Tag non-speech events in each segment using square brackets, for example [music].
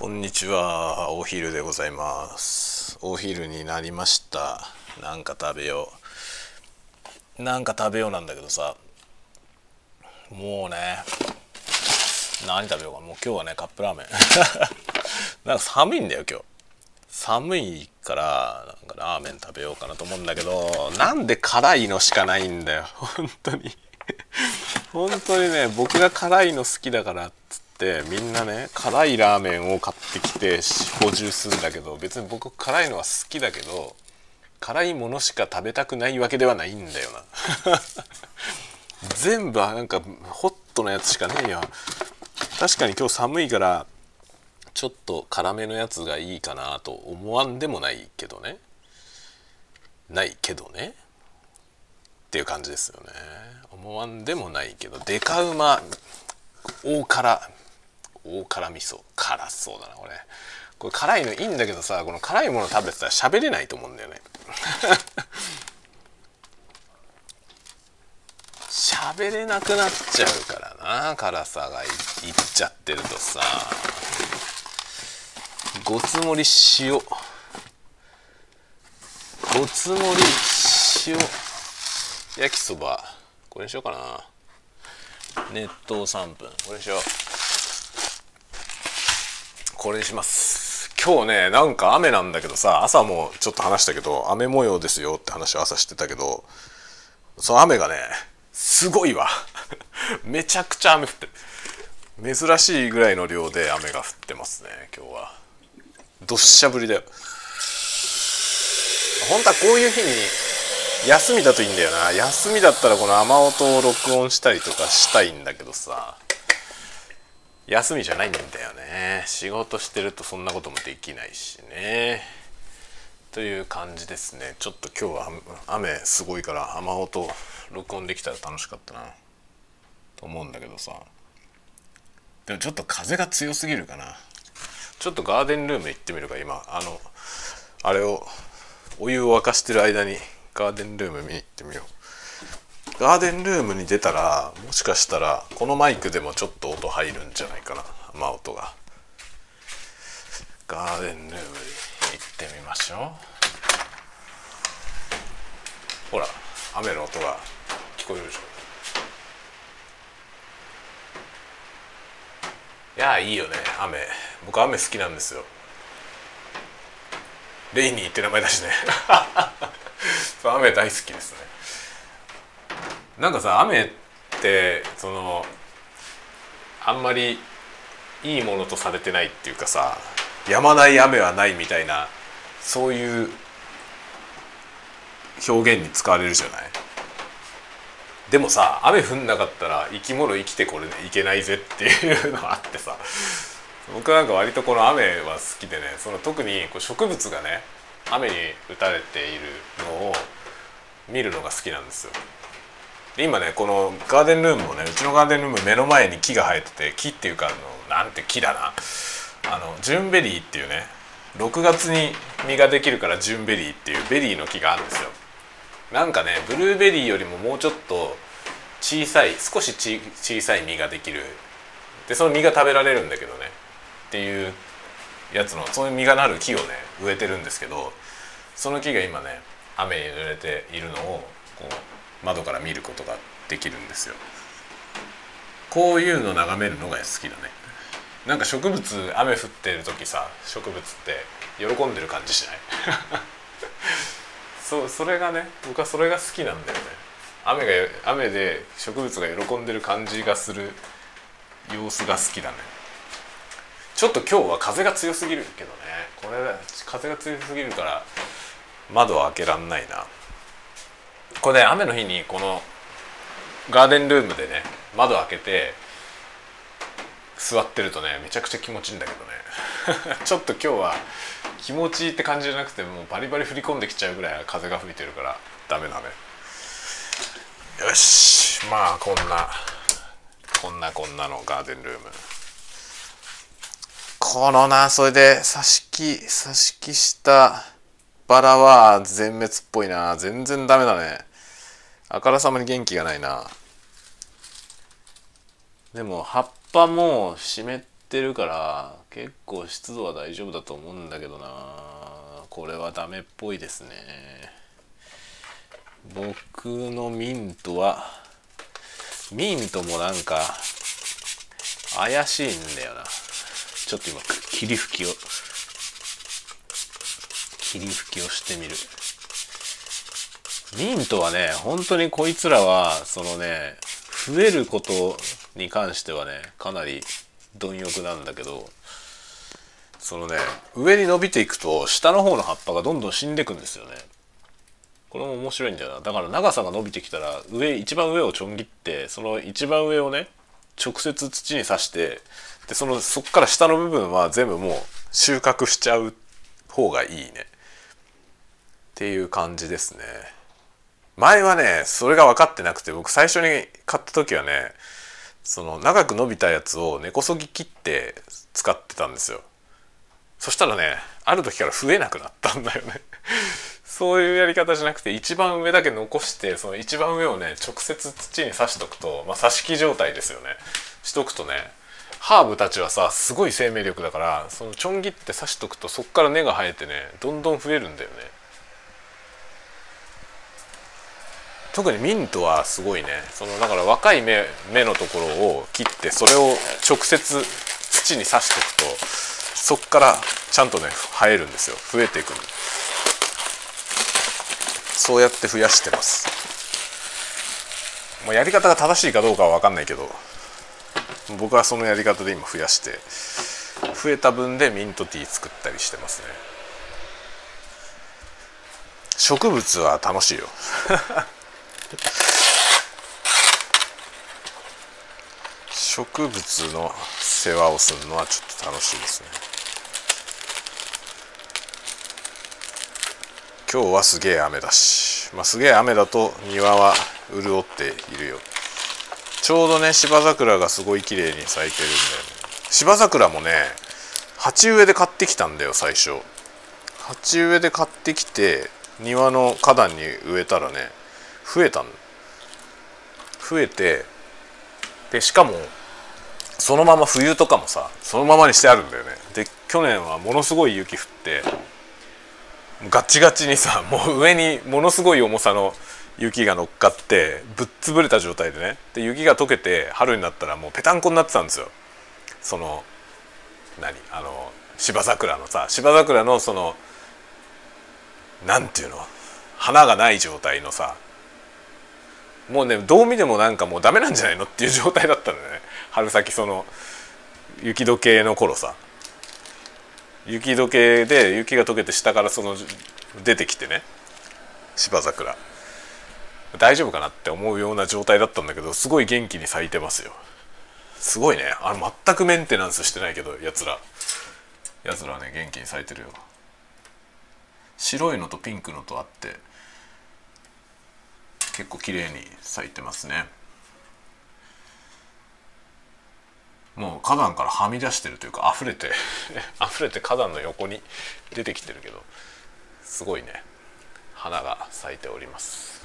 こんにちは。お昼でございます。お昼になりました。なんか食べよう。なんか食べようなんだけどさ。もうね何食べようか。もう今日はねカップラーメン。[laughs] なんか寒いんだよ今日。寒いからなんかラーメン食べようかなと思うんだけどなんで辛いのしかないんだよ。本当に。本当にね僕が辛いの好きだからっつってみんなね辛いラーメンを買ってきて補充するんだけど別に僕辛いのは好きだけど辛いものしか食べたくないわけではないんだよな。[laughs] 全部なんかホットなやつしかねえよ。確かに今日寒いからちょっと辛めのやつがいいかなと思わんでもないけどね。ないけどね。っていう感じですよね。思わんでもないけどデカうま大辛。大辛味噌辛そうだなこれ。これ辛いのいいんだけどさこの辛いもの食べてたら喋れないと思うんだよね。喋れなくなっちゃうからな辛さがいいっちゃってるとさ。ごつ盛り塩。ごつ盛り塩。焼きそば。これにしようかな。熱湯3分。これにしよう。これにします。今日ねなんか雨なんだけどさ朝もちょっと話したけど雨模様ですよって話を朝してたけどその雨がねすごいわ。[laughs] めちゃくちゃ雨降ってる。珍しいぐらいの量で雨が降ってますね今日は。どっしゃ降りだよ。本当はこういう日に休みだといいんだよな。休みだったらこの雨音を録音したりとかしたいんだけどさ。休みじゃないんだよね。仕事してるとそんなこともできないしね。という感じですね。ちょっと今日は雨すごいから雨音録音できたら楽しかったな。と思うんだけどさ。でもちょっと風が強すぎるかな。ちょっとガーデンルーム行ってみるか今。あのあれをお湯を沸かしてる間にガーデンルーム見に行ってみよう。ガーデンルームに出たらもしかしたらこのマイクでもちょっと音入るんじゃないかな。雨音が。ガーデンルームに行ってみましょう。ほら雨の音が聞こえるでしょ。いやいいよね雨。僕雨好きなんですよ。レイニーって名前だしね。[laughs] 雨大好きですね。なんかさ雨ってそのあんまりいいものとされてないっていうかさ止まない雨はないみたいなそういう表現に使われるじゃない？でもさ雨降んなかったら生き物生きてこれねいけないぜっていうのがあってさ僕なんか割とこの雨は好きでねその特にこう植物がね雨に打たれているのを見るのが好きなんですよ。今ねこのガーデンルームもねうちのガーデンルーム目の前に木が生えてて木っていうかあのなんて木だな。あのジュンベリーっていうね6月に実ができるからジューンベリーっていうベリーの木があるんですよ。なんかねブルーベリーよりももうちょっと小さい少し小さい実ができる。でその実が食べられるんだけどね。っていうやつのそういう実がなる木をね植えてるんですけどその木が今ね雨に濡れているのをこう窓から見ることができるんですよ。こういうの眺めるのが好きだね。なんか植物雨降ってる時さ植物って喜んでる感じしない？[laughs] そうそれがね僕はそれが好きなんだよね。雨が雨で植物が喜んでる感じがする様子が好きだね。ちょっと今日は風が強すぎるけどね。これ風が強すぎるから窓を開けらんないな。これね雨の日にこのガーデンルームでね窓開けて座ってるとねめちゃくちゃ気持ちいいんだけどね。[laughs] ちょっと今日は気持ちいいって感じじゃなくてもうバリバリ振り込んできちゃうぐらい風が吹いてるからダメダメ。よし。まあこんなこんなこんなのガーデンルーム。このなそれで挿し木挿し木したバラは全滅っぽいな。全然ダメだね。あからさまに元気がないな。でも葉っぱも湿ってるから結構湿度は大丈夫だと思うんだけどな。これはダメっぽいですね。僕のミントはミントもなんか怪しいんだよな。ちょっと今霧吹きを。霧吹きをしてみる。ミントはね本当にこいつらはそのね増えることに関してはねかなり貪欲なんだけどそのね上に伸びていくと下の方の葉っぱがどんどん死んでいくんですよね。これも面白いんだよな。だから長さが伸びてきたら上一番上をちょん切ってその一番上をね直接土に刺してでそのそっから下の部分は全部もう収穫しちゃう方がいいね。っていう感じですね。前はねそれが分かってなくて僕最初に買った時はねその長く伸びたやつを根こそぎ切って使ってたんですよ。そしたらねある時から増えなくなったんだよね。[laughs] そういうやり方じゃなくて一番上だけ残してその一番上をね直接土に刺しとくとまあ刺し木状態ですよね。しとくとねハーブたちはさすごい生命力だからそのちょん切って刺しとくとそっから根が生えてねどんどん増えるんだよね。特にミントはすごいね。そのだから若い芽芽のところを切ってそれを直接土に刺しておくとそっからちゃんとね生えるんですよ。増えていくそうやって増やしてます。もうやり方が正しいかどうかは分かんないけど僕はそのやり方で今増やして増えた分でミントティー作ったりしてますね。植物は楽しいよ。[laughs] 植物の世話をするのはちょっと楽しいですね。今日はすげえ雨だし、まあ、すげえ雨だと庭は潤っているよ。ちょうどね芝桜がすごい綺麗に咲いてるんだよ芝桜もね鉢植えで買ってきたんだよ最初。鉢植えで買ってきて庭の花壇に植えたらね増えたの。増えてでしかもそのまま冬とかもさそのままにしてあるんだよね。で去年はものすごい雪降ってガチガチにさ [laughs] もう上にものすごい重さの雪が乗っかってぶっ潰れた状態でね。で雪が溶けて春になったらもうぺたんこになってたんですよ。その何？あの芝桜のさ芝桜のそのなんていうの？花がない状態のさもうねどう見てもなんかもうダメなんじゃないのっていう状態だったんだよね。[laughs] 春先その雪解けの頃さ。雪解けで雪が溶けて下からその出てきてね。芝桜。大丈夫かなって思うような状態だったんだけどすごい元気に咲いてますよ。すごいね。あの全くメンテナンスしてないけどやつら。やつらはね元気に咲いてるよ。白いのとピンクのとあって。結構綺麗に咲いてますね。もう花壇からはみ出してるというか溢れて [laughs] 溢れて花壇の横に出てきてるけどすごいね。花が咲いております。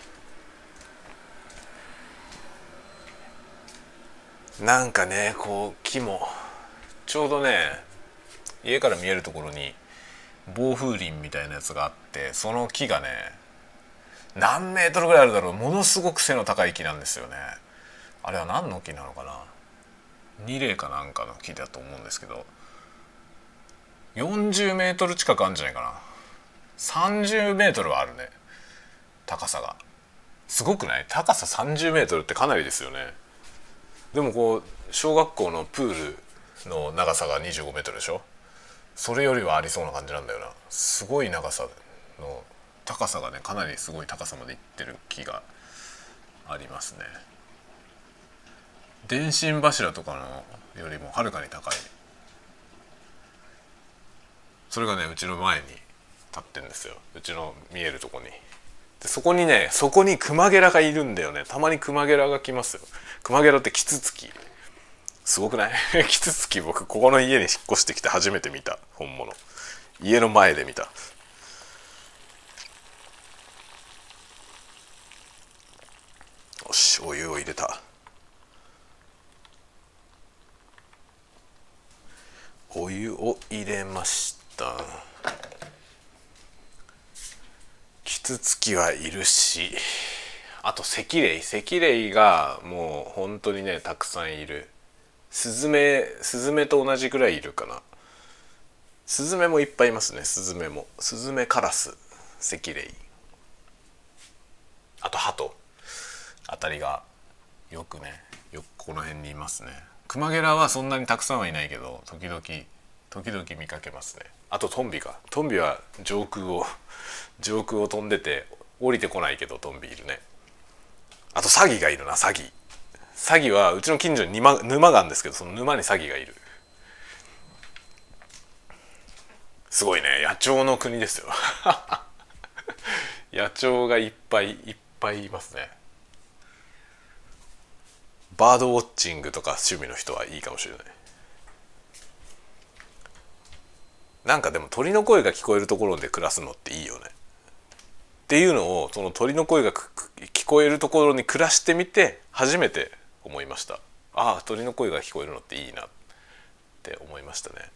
なんかねこう木もちょうどね家から見えるところに暴風林みたいなやつがあってその木がね何メートルぐらいあるだろう。ものすごく背の高い木なんですよね。あれは何の木なのかな。二例かなんかの木だと思うんですけど。40メートル近くあるんじゃないかな。30メートルはあるね。高さが。すごくない？高さ30メートルってかなりですよね。でもこう小学校のプールの長さが25メートルでしょ？それよりはありそうな感じなんだよな。すごい長さの高さがねかなりすごい高さまでいってる木がありますね。電信柱とかのよりもはるかに高い。それがねうちの前に立ってるんですよ。うちの見えるとこに。でそこにねそこにクマゲラがいるんだよね。たまにクマゲラが来ますよ。クマゲラってキツツキ。すごくない？[laughs] キツツキ僕ここの家に引っ越してきて初めて見た。本物。家の前で見た。よしお湯を入れた。お湯を入れました。キツツキはいるしあと赤霊赤霊がもう本当にねたくさんいる。スズメスズメと同じくらいいるかな。スズメもいっぱいいますねスズメも。スズメカラス赤霊あとハト。あたりがよくね。よくこの辺にいますね。クマゲラはそんなにたくさんはいないけど時々時々見かけますね。あとトンビか。トンビは上空を [laughs] 上空を飛んでて降りてこないけどトンビいるね。あとサギがいるなサギ。サギはうちの近所に沼沼があるんですけどその沼にサギがいる。すごいね。野鳥の国ですよ。[laughs] 野鳥がいっぱいいっぱいいますね。バードウォッチングとか趣味の人はいいかもしれない。なんかでも鳥の声が聞こえるところで暮らすのっていいよね。っていうのをその鳥の声が聞こえるところに暮らしてみて初めて思いました。ああ鳥の声が聞こえるのっていいなって思いましたね。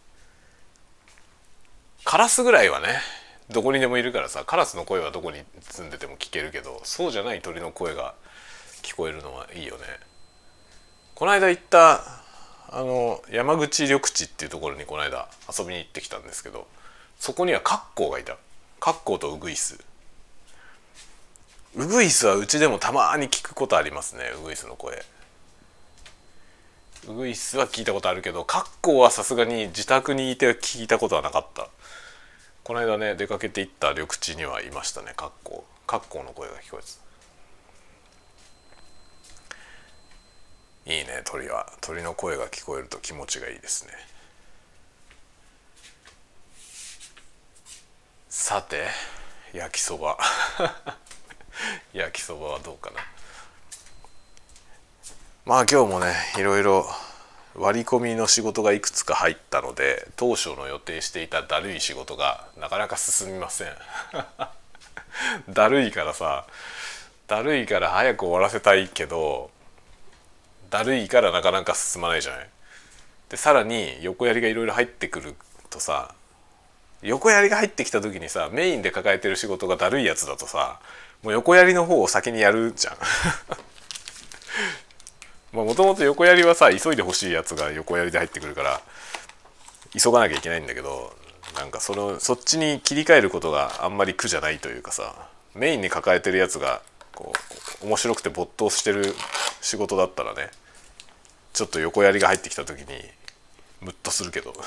カラスぐらいはねどこにでもいるからさカラスの声はどこに住んでても聞けるけどそうじゃない鳥の声が聞こえるのはいいよね。この間行ったあの山口緑地っていうところにこの間遊びに行ってきたんですけどそこにはカッコウがいた。カッコウとウグイス。ウグイスはうちでもたまに聞くことありますねウグイスの声。ウグイスは聞いたことあるけどカッコウはさすがに自宅にいて聞いたことはなかった。この間ね出かけて行った緑地にはいましたねカッコウカッコウの声が聞こえてた。いいね鳥は。鳥の声が聞こえると気持ちがいいですね。さて焼きそば。[laughs] 焼きそばはどうかな。まあ今日もねいろいろ割り込みの仕事がいくつか入ったので当初の予定していただるい仕事がなかなか進みません。[laughs] だるいからさだるいから早く終わらせたいけどだるいからなかなか進まないじゃない。でさらに横やりがいろいろ入ってくるとさ横やりが入ってきた時にさメインで抱えてる仕事がだるいやつだとさもう横やりの方を先にやるじゃん。[laughs] まあもともと横やりはさ急いでほしいやつが横やりで入ってくるから急がなきゃいけないんだけどなんかそのそっちに切り替えることがあんまり苦じゃないというかさメインに抱えてるやつがこう面白くて没頭してる仕事だったらねちょっと横やりが入ってきた時にムッとするけど。[laughs]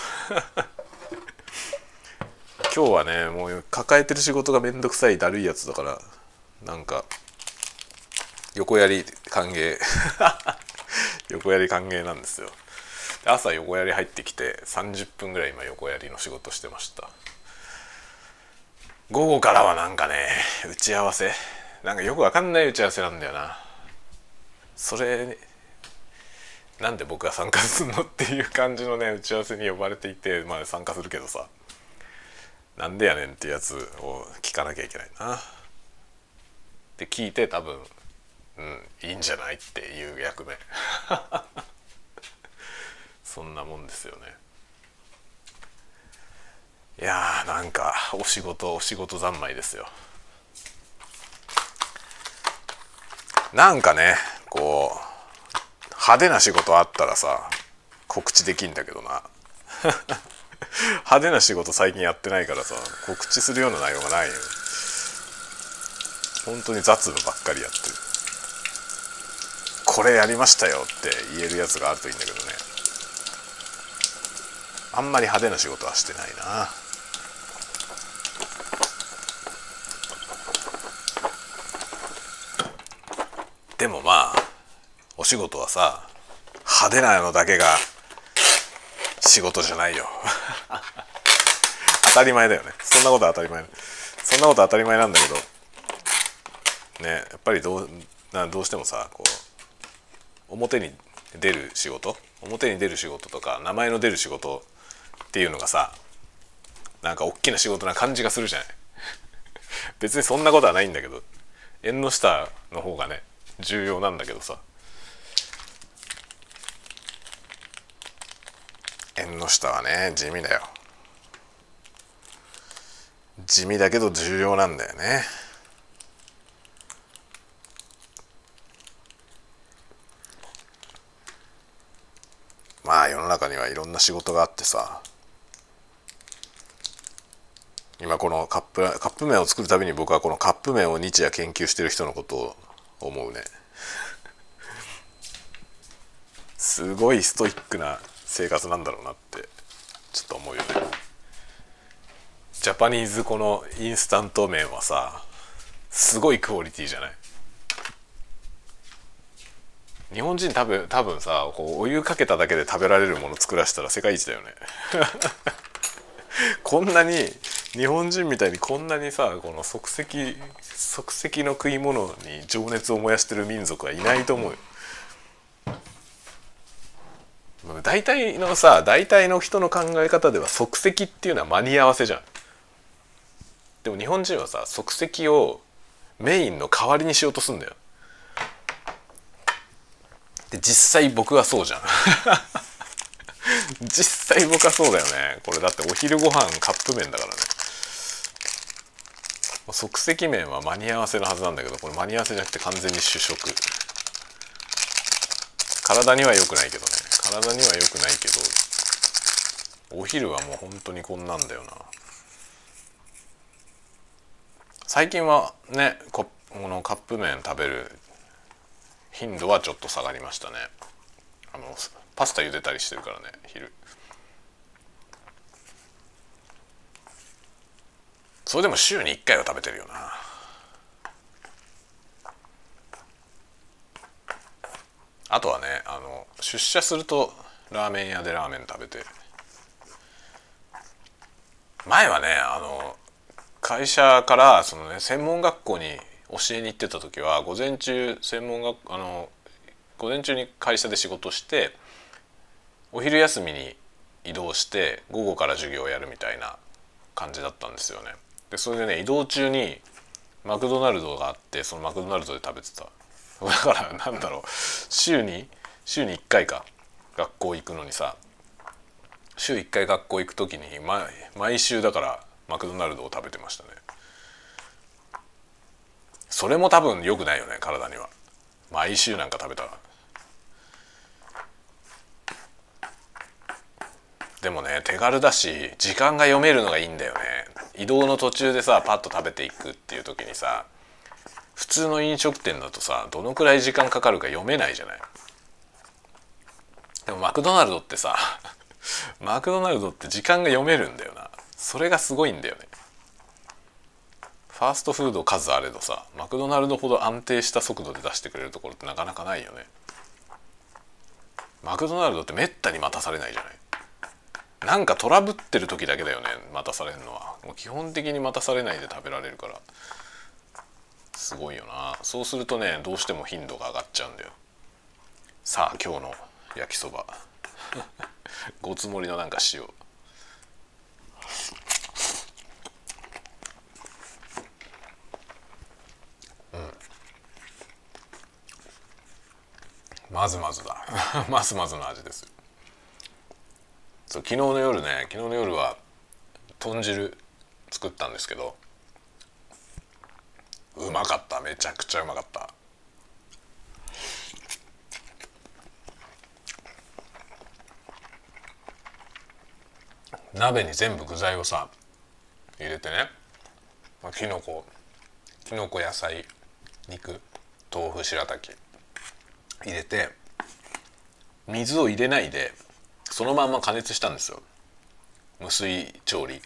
今日はねもう抱えてる仕事がめんどくさいだるいやつだからなんか横やり歓迎。[laughs] 横やり歓迎なんですよ。朝横やり入ってきて30分ぐらい今横やりの仕事してました。午後からはなんかね打ち合わせ。なんかよくわかんない打ち合わせなんだよな。それなんで僕が参加するのっていう感じのね打ち合わせに呼ばれていてまあ参加するけどさ。なんでやねんってやつを聞かなきゃいけないな。って聞いて多分うんいいんじゃないっていう役目。[laughs] そんなもんですよね。いやーなんかお仕事お仕事三昧ですよ。なんかねこう派手な仕事あったらさ告知できんだけどな。[laughs] 派手な仕事最近やってないからさ告知するような内容がないよ。本当に雑務ばっかりやってる。これやりましたよって言えるやつがあるといいんだけどね。あんまり派手な仕事はしてないなでもまあお仕事はさ派手なのだけが仕事じゃないよ。[laughs] 当たり前だよね。そんなことは当たり前。そんなこと当たり前なんだけどねやっぱりどうなどうしてもさこう表に出る仕事表に出る仕事とか名前の出る仕事っていうのがさなんか大きな仕事な感じがするじゃない。[laughs] 別にそんなことはないんだけど縁の下の方がね重要なんだけどさ。の下はね地味だよ。地味だけど重要なんだよね。まあ世の中にはいろんな仕事があってさ。今このカップカップ麺を作るたびに僕はこのカップ麺を日夜研究してる人のことを思うね。すごいストイックな生活なんだろうなってちょっと思うよね。ジャパニーズこのインスタント麺はさすごいクオリティじゃない？日本人多分多分さこうお湯かけただけで食べられるもの作らせたら世界一だよね。[laughs] こんなに日本人みたいにこんなにさこの即席即席の食い物に情熱を燃やしてる民族はいないと思うよ。大体のさ大体の人の考え方では即席っていうのは間に合わせじゃん。でも日本人はさ即席をメインの代わりにしようとすんだよ。で実際僕はそうじゃん。[laughs] 実際僕はそうだよねこれだってお昼ご飯カップ麺だからね即席麺は間に合わせのはずなんだけどこれ間に合わせじゃなくて完全に主食体には良くないけどね体には良くないけどお昼はもう本当にこんなんだよな。最近はねこのカップ麺食べる頻度はちょっと下がりましたね。あのパスタ茹でたりしてるからね昼。それでも週に1回は食べてるよな。あとはねあの出社するとラーメン屋でラーメン食べて前はねあの会社からそのね専門学校に教えに行ってた時は午前中専門学あの午前中に会社で仕事してお昼休みに移動して午後から授業をやるみたいな感じだったんですよね。でそれでね移動中にマクドナルドがあってそのマクドナルドで食べてた [laughs] だからなんだろう。週に週に1回か。学校行くのにさ。週1回学校行く時に毎毎週だからマクドナルドを食べてましたね。それも多分良くないよね体には。毎週なんか食べたら。でもね手軽だし時間が読めるのがいいんだよね。移動の途中でさパッと食べていくっていう時にさ通の飲食店だとさどのくらい時間かかるか読めないじゃない。でもマクドナルドってさ [laughs] マクドナルドって時間が読めるんだよな。それがすごいんだよね。ファーストフード数あれどさマクドナルドほど安定した速度で出してくれるところってなかなかないよね。マクドナルドってめったに待たされないじゃない。なんかトラブってる時だけだよね待たされるのは。もう基本的に待たされないで食べられるから。すごいよな。そうするとねどうしても頻度が上がっちゃうんだよ。さあ今日の焼きそば。[laughs] ごつ盛りのなんか塩う。ん。まずまずだ。[laughs] まずまずの味ですそう昨日の夜ね昨日の夜は豚汁作ったんですけどうまかった。めちゃくちゃうまかった。鍋に全部具材をさ入れてね。まあきのこ。きのこ野菜肉豆腐白滝入れて水を入れないでそのまんま加熱したんですよ。無水調理。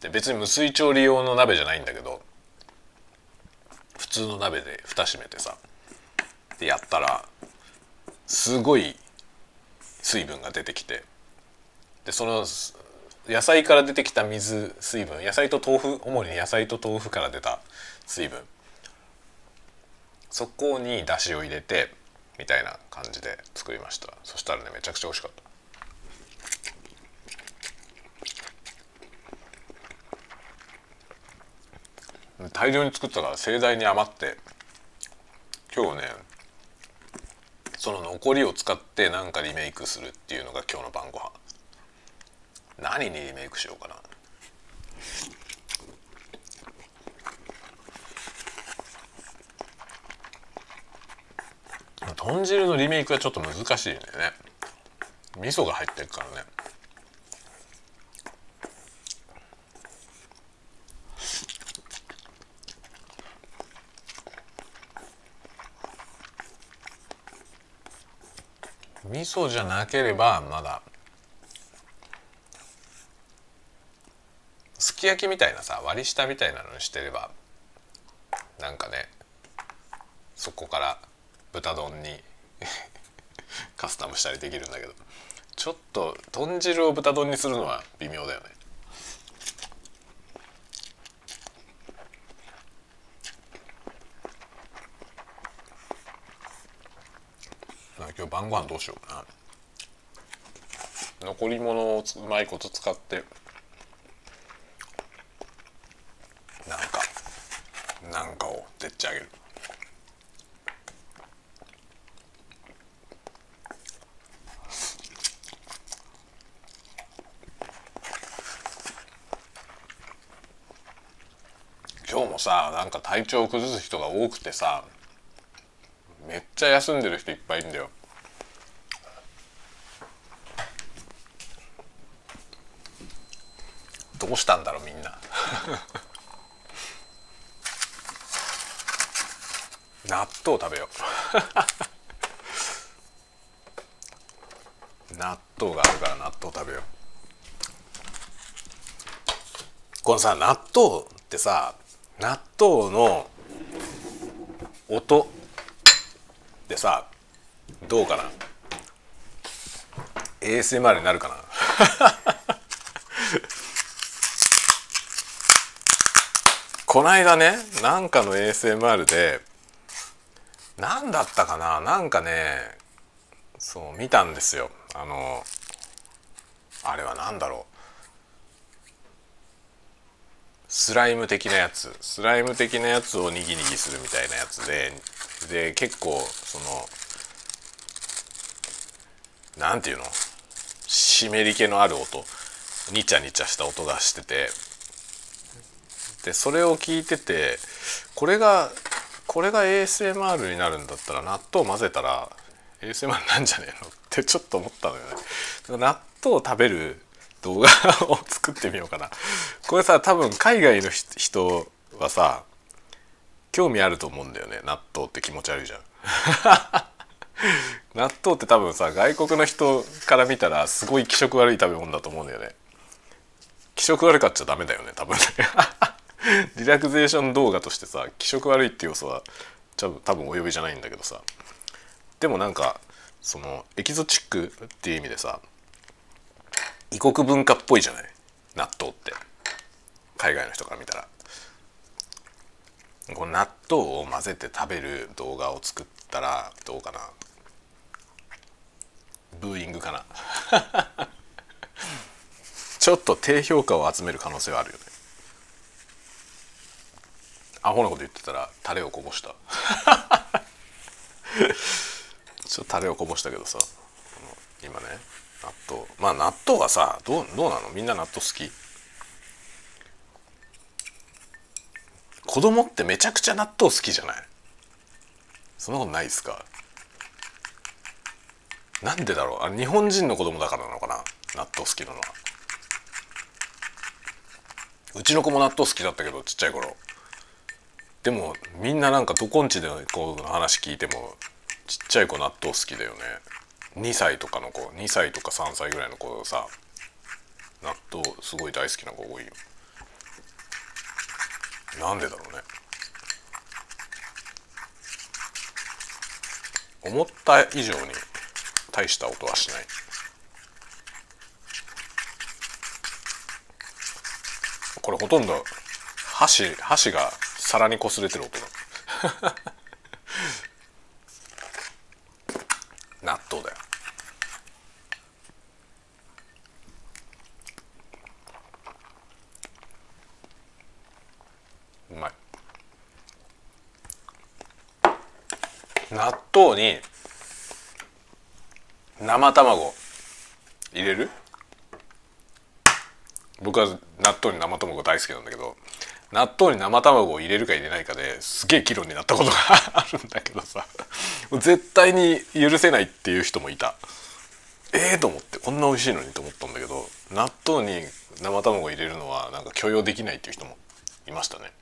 で別に無水調理用の鍋じゃないんだけど通の鍋で蓋閉めてさでやったらすごい水分が出てきてでその野菜から出てきた水水分野菜と豆腐主に野菜と豆腐から出た水分そこにだしを入れてみたいな感じで作りました。そしたらねめちゃくちゃ美味しかった。大量に作ったから盛大に余って今日ねその残りを使ってなんかリメイクするっていうのが今日の晩ご飯。何にリメイクしようかな。豚汁のリメイクはちょっと難しいんだよね。味噌が入ってるからね。味噌じゃなければまだ。すき焼きみたいなさ割り下みたいなのにしてればなんかねそこから豚丼に [laughs] カスタムしたりできるんだけど。ちょっと豚汁を豚丼にするのは微妙だよね。今日晩ご飯どうしようかな。残り物をうまいこと使って。なんかなんかをでっち上げる。今日もさなんか体調を崩す人が多くてさめっちゃ休んでる人いっぱいいんだよどうしたんだろうみんな。[laughs] 納豆食べよう。[laughs] 納豆があるから納豆食べよう。このさ納豆ってさ納豆の音でさどうかな？ASMR になるかな？[laughs] こないだねなんかの ASMR で何だったかな？なんかねそう見たんですよ。あのあれは何だろう？スライム的なやつ。スライム的なやつをにぎにぎするみたいなやつでで結構そのなんていうの？湿り気のある音。ニチャニチャした音がしてて。でそれを聞いててこれがこれが ASMR になるんだったら納豆混ぜたら ASMR なんじゃねえのって [laughs] ちょっと思ったのよね。納豆を食べる動画 [laughs] を作ってみようかな。これさ多分海外の人はさ興味あると思うんだよね納豆って気持ち悪いじゃん。[laughs] 納豆って多分さ外国の人から見たらすごい気色悪い食べ物だと思うんだよね。気色悪かっちゃダメだよね多分ね。[laughs] リラクゼーション動画としてさ気色悪いって要素は多分お呼びじゃないんだけどさ。でもなんかそのエキゾチックっていう意味でさ異国文化っぽいじゃない？納豆って。海外の人から見たら。この納豆を混ぜて食べる動画を作ったらどうかな？ブーイングかな？[laughs] ちょっと低評価を集める可能性はあるよね。アホなこと言ってたらタレをこぼした。[laughs] ちょっとタレをこぼしたけどさ。今ね納豆。まあ納豆はさどうどうなの？みんな納豆好き。子供ってめちゃくちゃ納豆好きじゃない？そんなことないですか？なんでだろう？あ日本人の子供だからなのかな？納豆好きなのは。うちの子も納豆好きだったけどちっちゃい頃。でもみんななんかどこんちでこの話聞いてもちっちゃい子納豆好きだよね。2歳とかの子2歳とか3歳ぐらいの子さ納豆すごい大好きな子多いよ。なんでだろうね。思った以上に大した音はしない。これほとんど箸箸が皿に擦れてる音 [laughs] 納豆だよ。うまい。納豆に生卵入れる？僕は納豆に生卵大好きなんだけど。納豆に生卵を入れるか入れないかですげえ議論になったことがあるんだけどさ。[laughs] 絶対に許せないっていう人もいた。ええー、と思って。こんな美味しいのにと思ったんだけど納豆に生卵を入れるのはなんか許容できないっていう人もいましたね。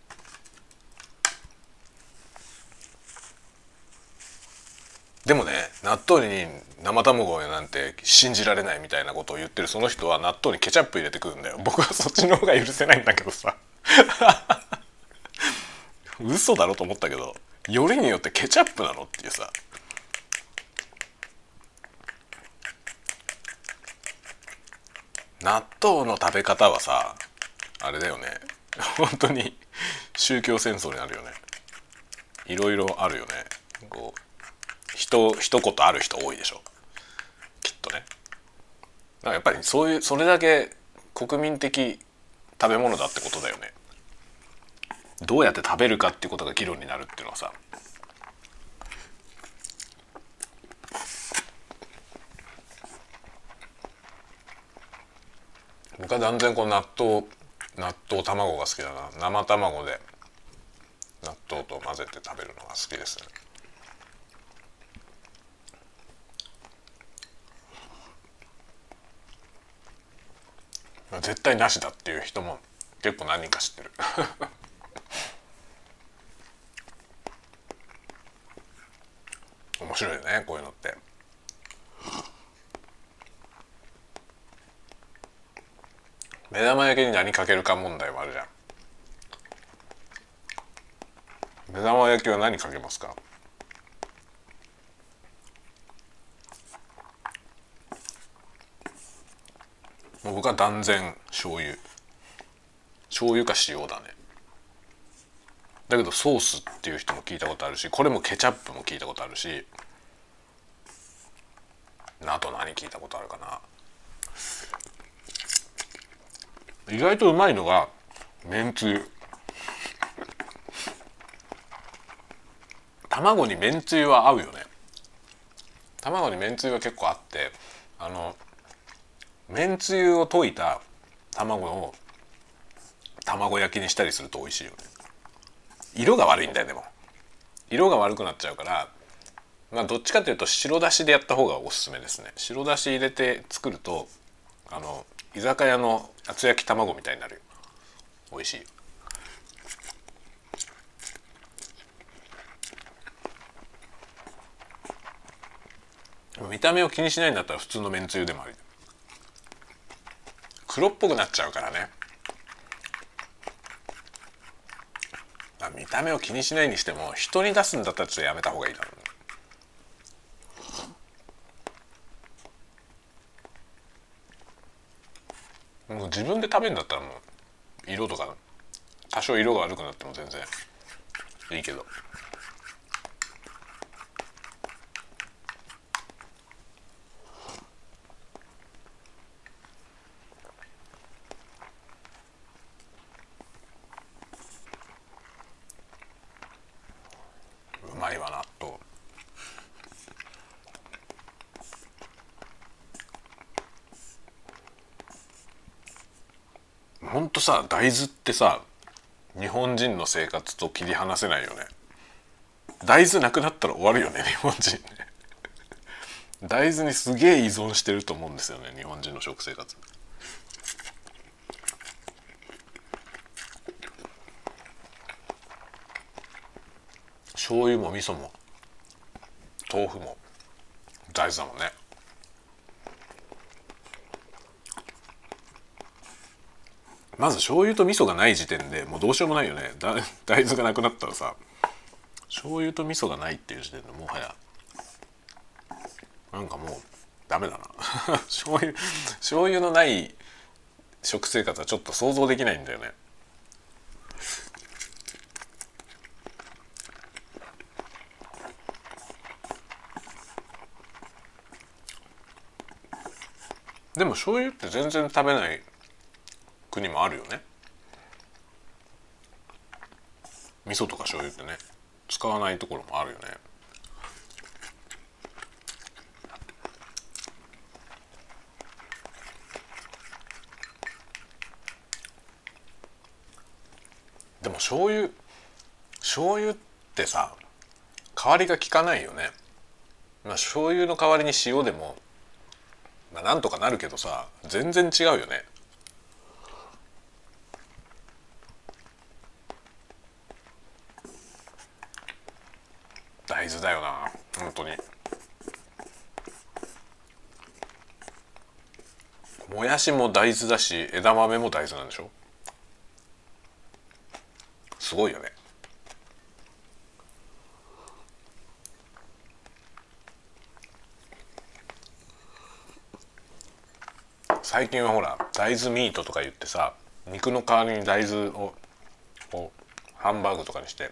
でもね納豆に生卵なんて信じられないみたいなことを言ってるその人は納豆にケチャップ入れてくるんだよ。[laughs] 僕はそっちの方が許せないんだけどさ。[laughs] 嘘だろと思ったけどよりによってケチャップなのっていうさ。納豆の食べ方はさあれだよね。本当に宗教戦争になるよね。いろいろあるよね。こう一一言ある人多いでしょ。きっとね。だからやっぱりそういうそれだけ国民的食べ物だってことだよね。どうやって食べるかっていうことが議論になるっていうのはさ僕は断然こう納豆納豆卵が好きだな。生卵で納豆と混ぜて食べるのが好きですね。絶対なしだっていう人も結構何人か知ってる。[laughs] 白いよねこういうのって。目玉焼きに何かけるか問題もあるじゃん。目玉焼きは何かけますか？僕は断然醤油。醤油か塩だね。だけどソースっていう人も聞いたことあるしこれもケチャップも聞いたことあるし。あと何聞いたことあるかな。意外とうまいのがめんつゆ。卵にめんつゆは合うよね。卵にめんつゆは結構あってあのめんつゆを溶いた卵を卵焼きにしたりすると美味しいよね。色が悪いんだよでも。色が悪くなっちゃうからまあどっちかというと白だしでやった方がおすすめですね。白だし入れて作るとあの居酒屋の厚焼き卵みたいになるよ。美味しい見た目を気にしないんだったら普通のめんつゆでもあり。黒っぽくなっちゃうからね。見た目を気にしないにしても人に出すんだったらちょっとやめた方がいいだろう自分で食べるんだったらもう色とか多少色が悪くなっても全然いいけど。ほんとさ大豆ってさ日本人の生活と切り離せないよね。大豆なくなったら終わるよね日本人ね。大豆にすげえ依存してると思うんですよね日本人の食生活。醤油も味噌も豆腐も大豆だもんね。まず醤油と味噌がない時点でもうどうしようもないよね。[laughs] 大豆がなくなったらさ醤油と味噌がないっていう時点でもはやなんかもうダメだな。[laughs] 醤油醤油のない食生活はちょっと想像できないんだよね。でも醤油って全然食べない国もあるよね。味噌とか醤油ってね使わないところもあるよね。でも醤油醤油ってさ代わりが効かないよね。まあ醤油の代わりに塩でもまあなんとかなるけどさ全然違うよね。大豆だよな本当に。もやしも大豆だし枝豆も大豆なんでしょ？すごいよね。最近はほら大豆ミートとか言ってさ肉の代わりに大豆ををハンバーグとかにして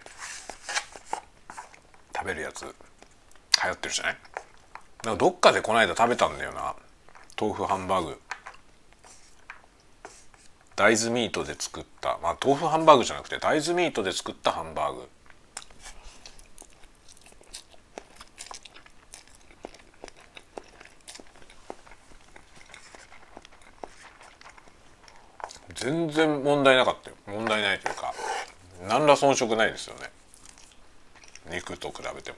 べるやつ流行ってるじゃない？なんかどっかでこの間食べたんだよな。豆腐ハンバーグ。大豆ミートで作った。まあ豆腐ハンバーグじゃなくて大豆ミートで作ったハンバーグ。全然問題なかったよ。問題ないというか何ら遜色ないですよね。肉と比べても。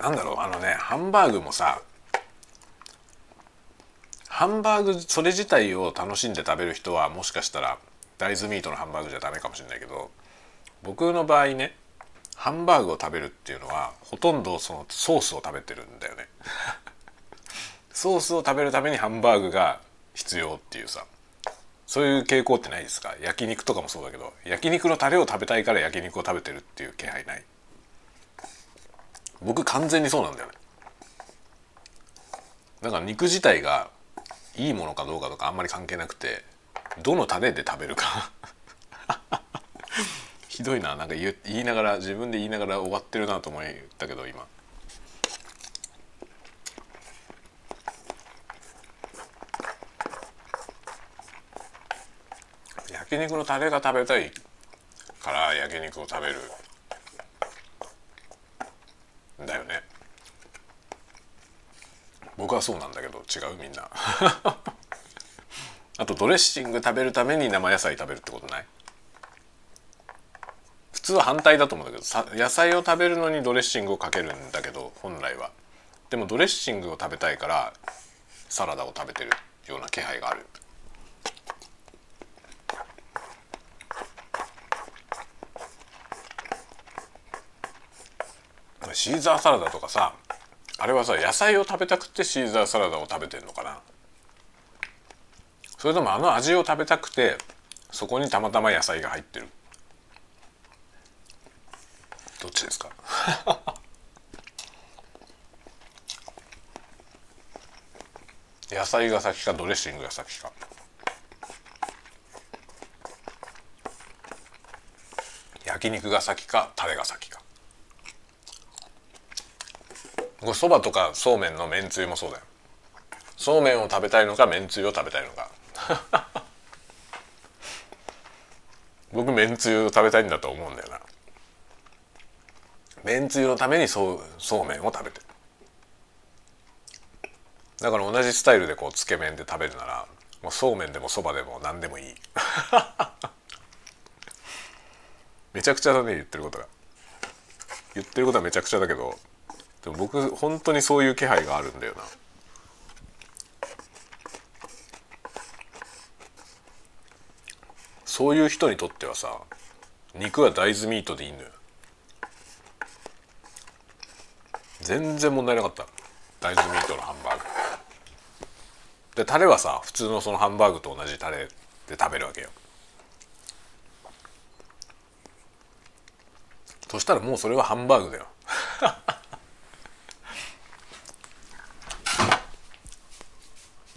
なんだろうあのねハンバーグもさハンバーグそれ自体を楽しんで食べる人はもしかしたら大豆ミートのハンバーグじゃダメかもしれないけど僕の場合ねハンバーグを食べるっていうのはほとんどそのソースを食べてるんだよね。ソースを食べるためにハンバーグが必要っていうさ。そういう傾向ってないですか？焼肉とかもそうだけど焼肉のタレを食べたいから焼肉を食べてるっていう気配ない。僕完全にそうなんだよね。だから肉自体がいいものかどうかとかあんまり関係なくてどのタレで食べるか。[laughs] ひどいな。なんか言いながら自分で言いながら終わってるなと思ったけど今。焼肉のタレが食べたいから焼肉を食べる。だよね。僕はそうなんだけど違うみんな。[laughs] あとドレッシング食べるために生野菜食べるってことない？普通は反対だと思うんだけど野菜を食べるのにドレッシングをかけるんだけど本来は。でもドレッシングを食べたいからサラダを食べてるような気配がある。シーザーサラダとかさあれはさ野菜を食べたくてシーザーサラダを食べてんのかな。それともあの味を食べたくてそこにたまたま野菜が入ってる。どっちですか？[laughs] 野菜が先かドレッシングが先か。焼肉が先かタレが先か。これそばとかそうめんのめんつゆもそうだよ。そうめんを食べたいのかめんつゆを食べたいのか。[laughs] 僕めんつゆを食べたいんだと思うんだよな。めんつゆのためにそうそうめんを食べてだから同じスタイルでこうつけ麺で食べるならもうそうめんでもそばでも何でもいい。[laughs] めちゃくちゃだね言ってることが。言ってることはめちゃくちゃだけどでも僕本当にそういう気配があるんだよな。そういう人にとってはさ肉は大豆ミートでいいのよ。全然問題なかった。大豆ミートのハンバーグ。でタレはさ普通のそのハンバーグと同じタレで食べるわけよ。そしたらもうそれはハンバーグだよ。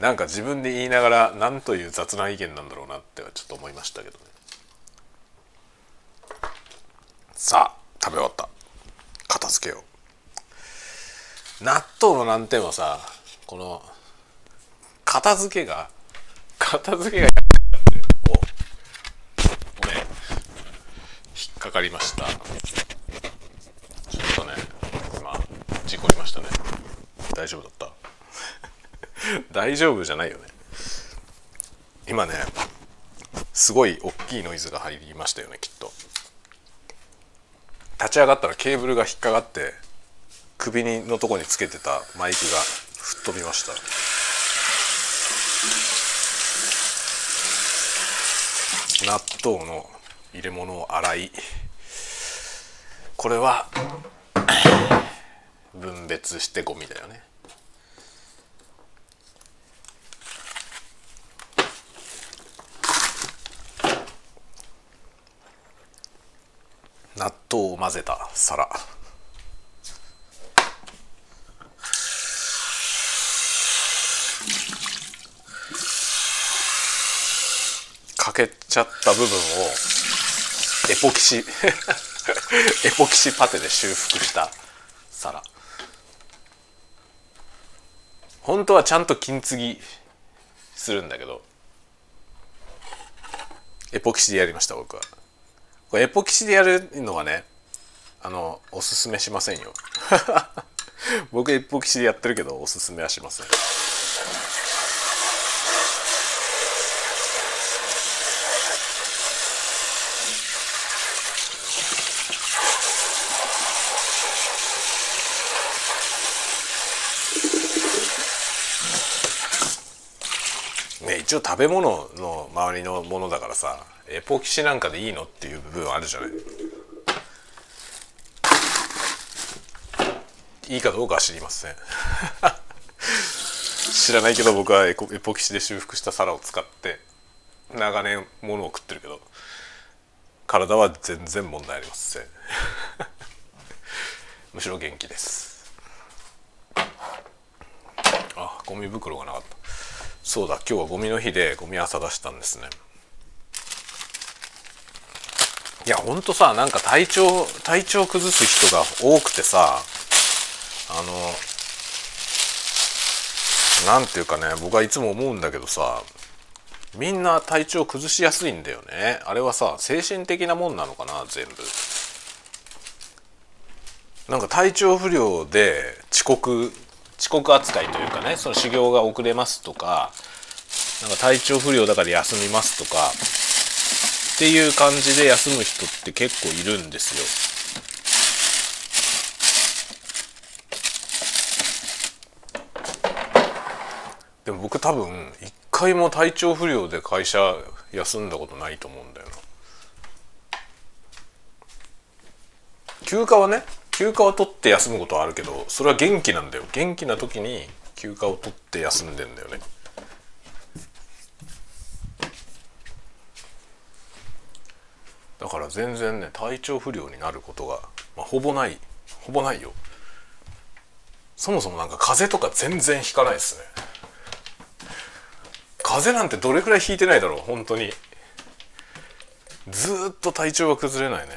なんか自分で言いながら何という雑な意見なんだろうなってはちょっと思いましたけどね。さあ食べ終わった。片付けよう。納豆の難点はさこの片付けが片付けがおごめん引っかかりました。ちょっとね今事故りましたね。大丈夫だった。[laughs] 大丈夫じゃないよね。今ねすごい大きいノイズが入りましたよねきっと。立ち上がったらケーブルが引っかかって首のとこにつけてたマイクが吹っ飛びました。納豆の入れ物を洗いこれは分別してゴミだよね。納豆を混ぜた皿。欠けちゃった部分をエポキシ [laughs] エポキシパテで修復した皿。本当はちゃんと金継ぎするんだけどエポキシでやりました僕は。これエポキシでやるのはねあのおすすめしませんよ。[laughs] 僕エポキシでやってるけどおすすめはしませんね一応食べ物の周りのものだからさエポキシなんかでいいのっていう部分あるじゃない？いいかどうかは知りません。[laughs] 知らないけど僕はエポキシで修復した皿を使って長年ものを食ってるけど体は全然問題ありません。[laughs] むしろ元気です。あゴミ袋がなかった。そうだ今日はゴミの日でゴミ朝出したんですね。いやほんとさなんか体調体調崩す人が多くてさあのなんていうかね僕はいつも思うんだけどさみんな体調崩しやすいんだよね。あれはさ精神的なもんなのかな全部。なんか体調不良で遅刻遅刻扱いというかねその修行が遅れますとかなんか体調不良だから休みますとかっていう感じで休む人って結構いるんですよ。でも僕多分一回も体調不良で会社休んだことないと思うんだよな。休暇はね休暇を取って休むことはあるけどそれは元気なんだよ。元気な時に休暇を取って休んでんだよね。だから全然ね体調不良になることが、まあ、ほぼないほぼないよ。そもそもなんか風邪とか全然ひかないですね。風邪なんてどれくらいひいてないだろう本当に。ずっと体調が崩れないね。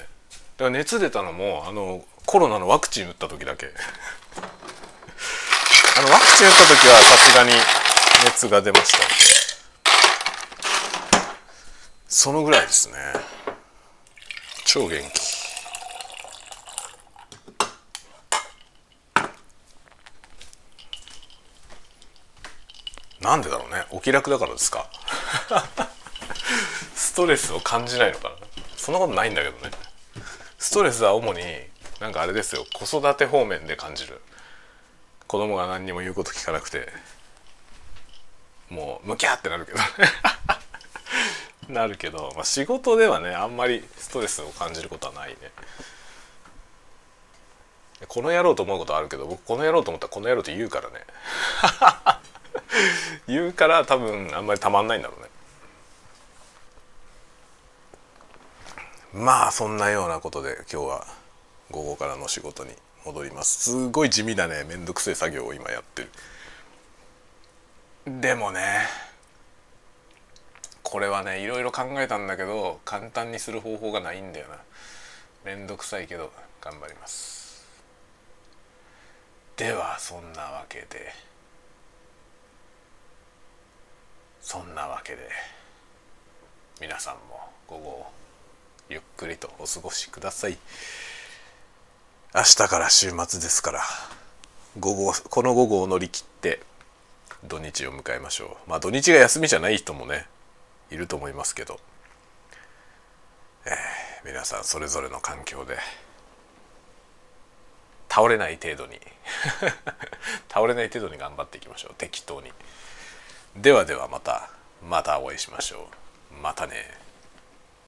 だから熱出たのもあのコロナのワクチン打った時だけ。[laughs] あのワクチン打った時はさすがに熱が出ました。そのぐらいですね。超元気。なんでだろうね。お気楽だからですか？[laughs] ストレスを感じないのかな。そんなことないんだけどね。ストレスは主になんかあれですよ。子育て方面で感じる。子供が何にも言うこと聞かなくて。もうムキャってなるけど。[laughs] なるけど、まあ、仕事ではねあんまりストレスを感じることはないね。この野郎と思うことあるけど僕この野郎と思ったらこの野郎って言うからね。[laughs] 言うから多分あんまりたまんないんだろうね。まあそんなようなことで今日は午後からの仕事に戻ります。すごい地味だねめんどくせえ作業を今やってる。でもねこれはねいろいろ考えたんだけど簡単にする方法がないんだよな。めんどくさいけど頑張ります。ではそんなわけで。そんなわけで皆さんも午後ゆっくりとお過ごしください。明日から週末ですから午後この午後を乗り切って土日を迎えましょう。まあ土日が休みじゃない人もねいると思いますけど、えー、皆さんそれぞれの環境で倒れない程度に [laughs] 倒れない程度に頑張っていきましょう。適当に。ではではまたまたお会いしましょう。またね。